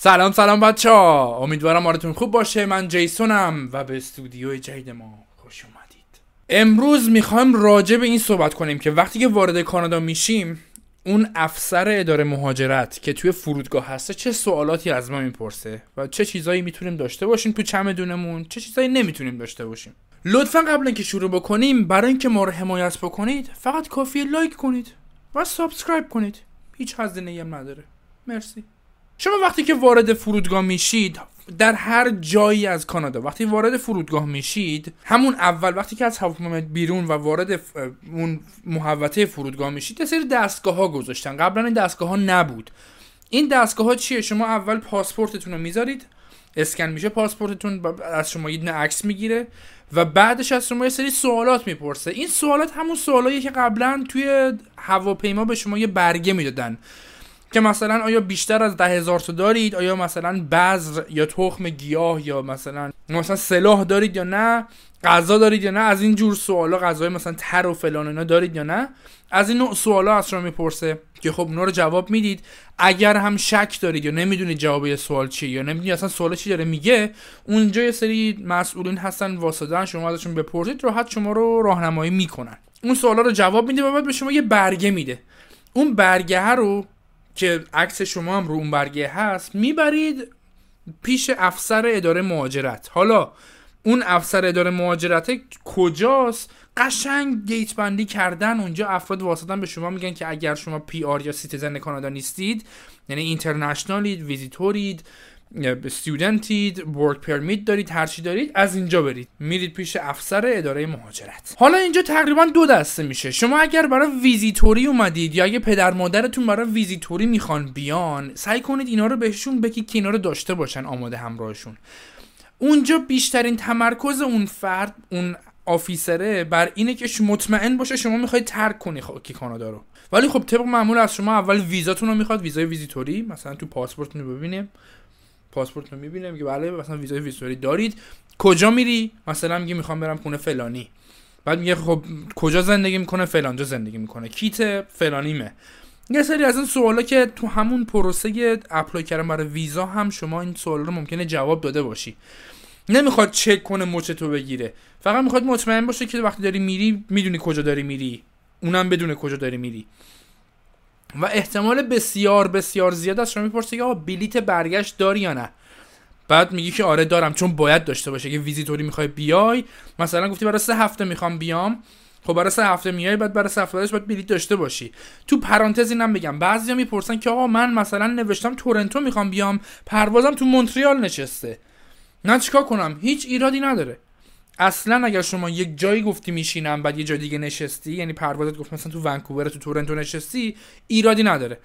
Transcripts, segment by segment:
سلام سلام بچه ها امیدوارم حالتون خوب باشه. من جیسونم و به استودیوی جدید ما خوش اومدید. امروز می‌خوایم راجع به این صحبت کنیم که وقتی که وارد کانادا میشیم اون افسر اداره مهاجرت که توی فرودگاه هسته چه سوالاتی از ما می‌پرسه و چه چیزایی می‌تونیم داشته باشیم تو چمدونمون چه چیزایی نمی‌تونیم داشته باشیم. لطفا قبل اینکه شروع بکنیم برای اینکه ما رو حمایت بکنید فقط کافیه لایک کنید و subscribe کنید. هیچ هزینه هم نداره. مرسی. شما وقتی که وارد فرودگاه میشید در هر جایی از کانادا وقتی وارد فرودگاه میشید همون اول وقتی که از هواپیما بیرون و وارد اون محوطه فرودگاه میشید یه سری دستگاه ها گذاشتن. قبلا این دستگاه ها نبود. این دستگاه ها چیه؟ شما اول پاسپورتتون رو می‌ذارید اسکن میشه پاسپورتتون از شما یه عکس می‌گیره و بعدش از شما یه سری سوالات می‌پرسه. این سوالات همون سوالایی که قبلا توی هواپیما به شما یه برگه می‌دادن. که مثلا آیا بیشتر از ده هزار تا دارید؟ آیا مثلا بذر یا تخم گیاه یا مثلا مثلا سلاح دارید یا نه؟ غذا دارید یا نه؟ از این جور سوالا غذای مثلا تر و فلان اینا دارید یا نه؟ از این نوع سوالا از شما می‌پرسه که خب اونا رو جواب می‌دید. اگر هم شک دارید یا نمی‌دونید جواب یه سوال چیه یا نمی‌دونید اصلا سوال چی داره میگه اونجا یه سری مسئولین هستن واسطن شما ازشون بپرسید راحت شما رو راهنمایی می‌کنن. اون سوالا رو جواب میده و بعد به شما یه برگه میده. اون برگه رو که عکس شما هم رو اون برگه هست می‌برید پیش افسر اداره مهاجرت. حالا اون افسر اداره مهاجرت کجاست؟ قشنگ gate بندی کردن اونجا افراد وایسادن به شما میگن که اگر شما PR یا citizen کانادا نیستید یعنی international ید ویزیتورید student ید work permit دارید هر چی دارید از اینجا برید. میرید پیش افسر اداره مهاجرت. حالا اینجا تقریبا دو دسته میشه. شما اگر برای ویزیتوری اومدید یا اگه پدر مادرتون برای ویزیتوری می‌خوان بیان سعی کنید اینا رو بهشون بگید که اینا رو داشته باشن آماده همراهشون. اونجا بیشترین تمرکز اون فرد اون officer ه بر اینه که مطمئن باشه شما می‌خواید ترک کنی خاک کانادا رو. ولی خب طبق معمول از شما اول ویزاتون رو می‌خواد ویزای ویزیتوری مثلا تو پاسپورتتون ببینیم پاسپورت رو می‌بینه میگه بله مثلا ویزای ویزیتوری دارید. کجا میری؟ مثلا میگه می‌خوام برم خونه فلانی. بعد میگه خب کجا زندگی می‌کنه؟ فلانجا زندگی می‌کنه. کیته فلانیمه. یه سری از این سوالا که تو همون پروسه apply کردن برای ویزا هم شما این سوالا رو ممکنه جواب داده باشی. نمی‌خواد چک کنه مچ تو بگیره. فقط می‌خواد مطمئن باشه که وقتی داری میری می‌دونی کجا داری میری. اونم بدونه کجا داری میری. و احتمال بسیار بسیار زیاد از شما می‌پرسه که آقا بلیت برگشت داری یا نه. بعد میگی که آره دارم چون باید داشته باشه که ویزیتوری می‌خوای بیای. مثلا گفتی برای سه هفته می‌خوام بیام. خب برای سه هفته میای بعد برای سه هفته باید بلیت داشته باشی. تو پرانتز اینم بگم بعضیا می‌پرسن که آقا من مثلا نوشتم تورنتو می‌خوام بیام پروازم تو مونتریال نشسته. نه چیکار کنم؟ هیچ ایرادی نداره. اصلا اگر شما یک جایی گفتی میشینم بعد یه جای دیگه نشستی یعنی پروازت گفت مثلا تو ونکوور تو تورنتو نشستی ایرادی نداره.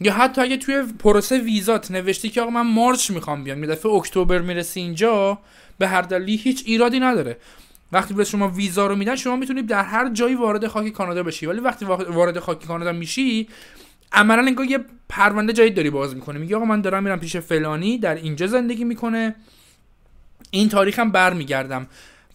یا حتی اگه توی پروسه ویزات نوشتی که آقا من مارچ می‌خوام بیام یه دفعه اکتبر می‌رسی اینجا به هر دلیلی هیچ ایرادی نداره. وقتی به شما ویزا رو میدن شما می‌تونید در هر جایی وارد خاک کانادا بشی. ولی وقتی وارد خاک کانادا میشی عملا انگار یه پرونده جدید داری باز می‌کنه میگه آقا من دارم میرم پیش فلانی در اینجا زندگی می‌کنه. این تاریخ هم برمیگردم.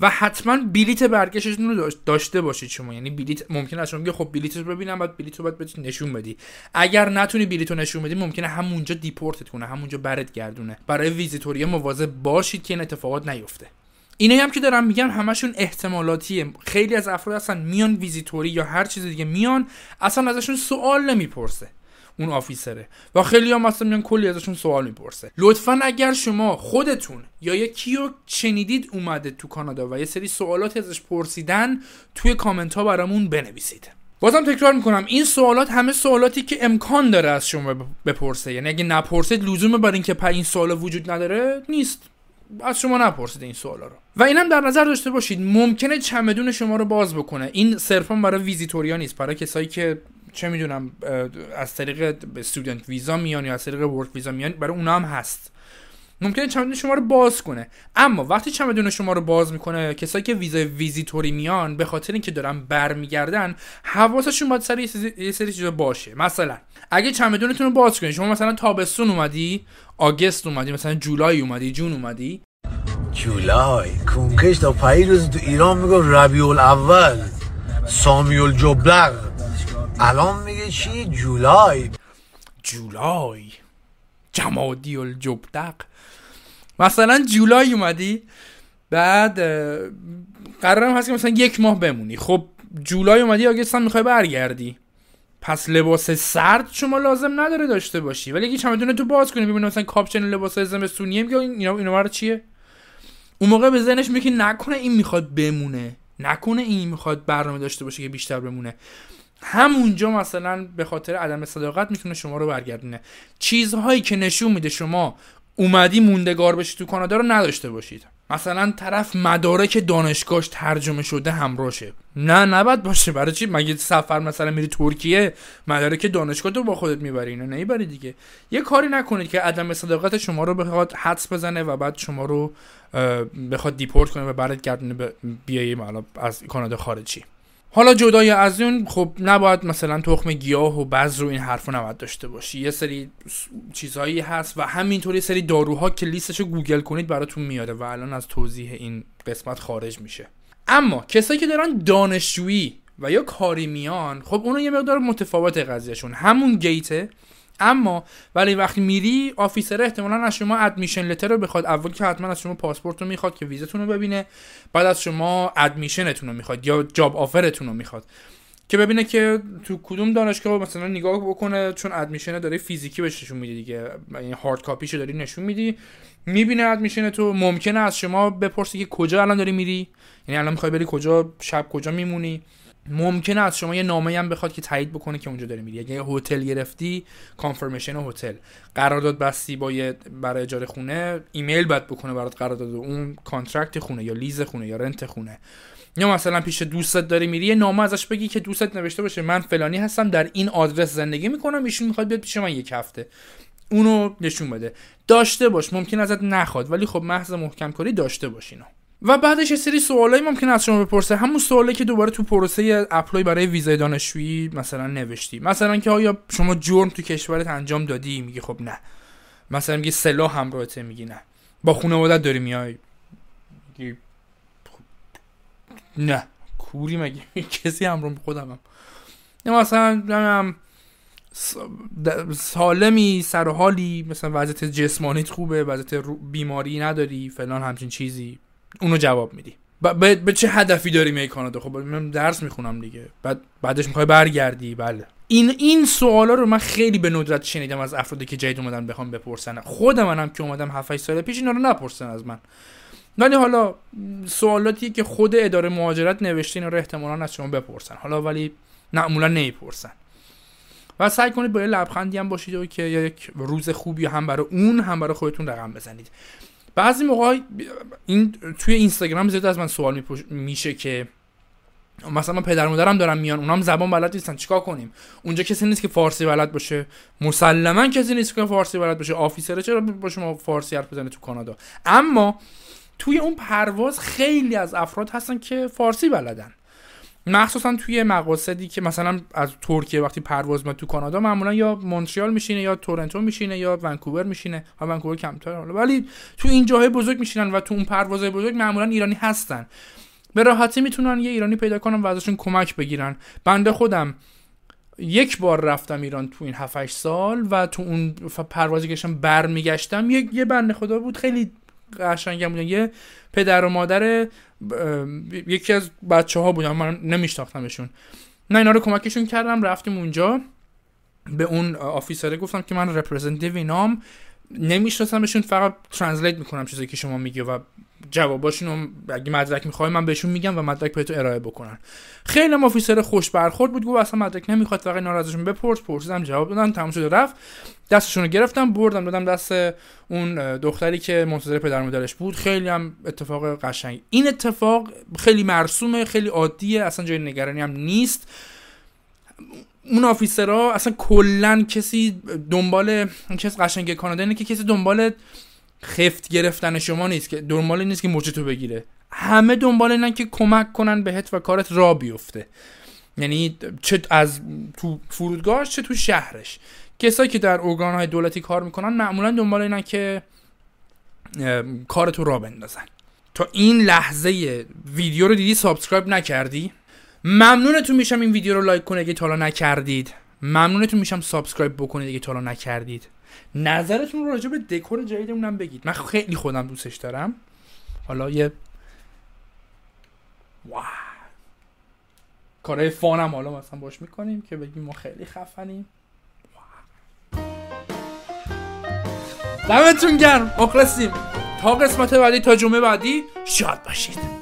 و حتما بلیت برگشتتون رو داشته باشید شما. یعنی بلیت ممکن است شما بگی خب بلیت رو ببینم بعد بلیت رو باید نشون بدی. اگر نتونی بلیت رو نشون بدی ممکنه همونجا deport ت کنه همونجا برت گردونه. برای ویزیتوری مواظب باشید که این اتفاقات نیفته. اینایی هم که دارم میگم همشون احتمالاتیه. خیلی از افراد اصلا میان ویزیتوری یا هر چیز دیگه میان اصلا ازشون سوال نمی‌پرسه. اون آفیسره. و خیلی هم مثلا میان کلی ازشون سوال می‌پرسه. لطفا اگر شما خودتون یا یکی رو شنیدید اومده تو کانادا و یه سری سوالاتی ازش پرسیدن توی کامنت ها برامون بنویسید. بازم تکرار می‌کنم این سوالات همه سوالاتی که امکان داره از شما بپرسه. یعنی اگه نپرسید لزوم بر اینکه این سوالا وجود نداره نیست. از شما نپرسید این سوالا رو. و اینم در نظر داشته باشید ممکنه چمدون شما رو باز بکنه. این صرفا برای ویزیتوریا نیست برای کسایی که چه می‌دونم از طریق استودنت ویزا میان یا از طریق ورک ویزا میان برای اونا هم هست. ممکنه چمدون شما رو باز کنه. اما وقتی چمدون شما رو باز می‌کنه کسایی که ویزای ویزیتوری میان به خاطر اینکه دارن برمیگردن حواسشون باید سر یه سری چیزا باشه. مثلا اگه چمدونتون رو باز کنید شما مثلا تابستون اومدی آگست اومدی مثلا جولای اومدی جون اومدی. جولای؟ کونکش تا پایی روز تو ایران میگو ربیع الاول سامیول جبلر الان میگه چی؟ جولای. جولای. جمادی الجبدق. مثلا جولای اومدی بعد قرارم هست که مثلا یک ماه بمونی. خب جولای اومدی آگست هم می‌خوای برگردی. پس لباس سرد شما لازم نداره داشته باشی. ولی اگه چمدون تو باز کنی. ببینی مثلا کاپشن لباس زمستونیه میگه اینا اینا برای چیه؟ اون موقع به ذهنش میگه نکنه این می‌خواد بمونه. نکنه این می‌خواد برنامه داشته باشه که بیشتر بمونه. همونجا مثلا به خاطر عدم صداقت می‌تونه شما رو برگردونه. چیزهایی که نشون میده شما اومدی موندگار بشی تو کانادا رو نداشته باشید. مثلا طرف مدارک دانشگاهش ترجمه شده همراهشه. نه نباید باشه. برای چی؟ مگه سفر مثلا میری ترکیه مدارک دانشگاه تو با خودت می‌بری؟ نه نمی‌بری دیگه. یه کاری نکنید که عدم صداقت شما رو بخواد حدس بزنه و بعد شما رو بخواد deport کنه و برت گردونه بیایی از کانادا خارجی. حالا جدای از اون خب نباید مثلا تخم گیاه و بذر و این حرفا نباید داشته باشی. یه سری چیزهایی هست و همینطوری سری داروها که لیستشو گوگل کنید براتون میاره و الان از توضیح این قسمت خارج میشه. اما کسایی که دارن دانشجویی و یا کاری میان خب اونو یه مقدار متفاوت قضیهشون. همون gate ه اما ولی وقتی میری officer احتمالا از شما admission letter رو بخواد. اول که حتما از شما پاسپورت رو می‌خواد که ویزاتون رو ببینه. بعد از شما admission تون رو می‌خواد یا job offer تون رو می‌خواد. که ببینه که تو کدوم دانشگاه مثلا نگاه بکنه چون admission داره فیزیکی بهش نشون میدی دیگه. یعنی hard copy شو داری نشون میدی. می‌بینه admission تو. ممکنه از شما بپرسی که کجا الان داری میری؟ یعنی الان می‌خوای بری کجا؟ شب کجا میمونی؟ ممکنه از شما یه نامه هم بخواد که تایید بکنه که اونجا داری میری. اگه هتل گرفتی confirmation هتل. قرارداد بستی با برای اجاره خونه ایمیل باید بکنه برات قرارداد اون contract خونه یا lease خونه یا rent خونه. یا مثلا پیش دوستت داری میری یه نامه ازش بگیری که دوستت نوشته باشه من فلانی هستم در این آدرس زندگی می‌کنم ایشون می‌خواد بیاد پیش من یک هفته. اونو نشون بده. داشته باش ممکنه ازت نخواد ولی خب محض محکم کاری داشته باش اینو. و بعدش یه سری سوالایی ممکن از شما بپرسه. همون سوالی که دوباره تو پروسه اپلای برای ویزای دانشجویی مثلا نوشتی. مثلا که آیا شما جرم تو کشورت انجام دادی؟ میگی خب نه. مثلا میگی سلاح همراهته میگی. نه. با خانوادت داری میای؟ میگی خب نه. کوری مگه؟ کسی همراه خودمم مثلا سالمی سر حالی مثلا وضعیت جسمانیت خوبه وضعیت بیماری نداری فلان همچین چیزی. اونو جواب میدی. به, به چه هدفی داری می کانادا خب من درس می‌خونم دیگه. بعد بعدش می‌خوای برگردی؟ بله. این این سوالا رو من خیلی به ندرت شنیدم از افرادی که جدید اومدن بخوام بپرسن. خود منم که اومدم 7 سال پیش اینا رو نپرسن از من. ولی حالا سوالاتی که خود اداره مهاجرت نوشته اینا رو احتمالا از شما بپرسن. حالا ولی معمولا نمی‌پرسن. و سعی کنید با یه لبخندی هم باشید و که یک روز خوبی هم برای اون هم برای خودتون رقم بزنید. بعضی موقع این توی اینستاگرام زیاد از من سوال میشه که مثلا من پدر مادرم دارم میان اونام زبان بلد نیستن چیکار کنیم؟ اونجا کسی نیست که فارسی بلد باشه. مسلما کسی نیست که فارسی بلد باشه. آفیسر چرا با شما فارسی حرف بزنه تو کانادا؟ اما توی اون پرواز خیلی از افراد هستن که فارسی بلدن. مخصوصا توی مقاصدی که مثلا از ترکیه وقتی پرواز میاد تو کانادا معمولا یا مونترال میشینه یا تورنتو میشینه یا ونکوور میشینه. ها ونکوور کمتر ولی تو این جاهای بزرگ میشینن و تو اون پروازهای بزرگ معمولا ایرانی هستن. به راحتی می‌تونن یه ایرانی پیدا کنن و ازشون کمک بگیرن. بنده خودم یک بار رفتم ایران تو این 7 سال و تو اون پروازی که برمیگشتم یه یه بنده خدا بود. خیلی قشنگم بودن. یه پدر و مادر یکی از بچه ها بودن. من نمیشناختمشون. نه اینا رو کمکشون کردم رفتیم اونجا. به اون آفیسره گفتم که من رپرزنتیو اینام نمیشناسمشون فقط ترنسلیت می‌کنم چیزی که شما میگه و جواباشون اگه مدرک می‌خوای من بهشون میگم و مدرک بهتو ارائه بکنن. خیلی هم آفیسر خوش برخورد بود گفت اصلا مدرک نمی‌خواد فقط اینا ازشون بپرس پرسیدم جواب دادن تموم شد رفت. دستشون رو گرفتم بردم دادم دست اون دختری که منتظر پدر مادرش بود. خیلی هم اتفاق قشنگ. این اتفاق خیلی مرسومه خیلی عادیه اصلا جای نگرانی هم نیست. اون آفیسرها اصلا کلا کسی دنبال کسی قشنگ کانادا اینه که کسی دنبال خفت گرفتن شما نیست که دنبال نیست که موچه تو بگیره. همه دنبال اینن که کمک کنن بهت و کارت را بیفته. یعنی چه از تو فرودگاهش چه تو شهرش. کسایی که در ارگان های دولتی کار می‌کنن معمولا دنبال اینن که کارتو را بندازن. تا این لحظه ویدیو رو دیدی؟ subscribe نکردی؟ ممنونتون میشم این ویدیو رو لایک کنید اگه تا نکردید. ممنونتون میشم subscribe بکنید اگه تا نکردید. نظرتون راجع به دکور جدیدمونم بگید. من خیلی خودم دوستش دارم. حالا یه واه کارهای fun م حالا مثلا باش می‌کنیم که بگیم ما خیلی خفنیم. دمتون گرم. مخلصیم. تا قسمت بعدی تا جمعه بعدی. شاد باشید.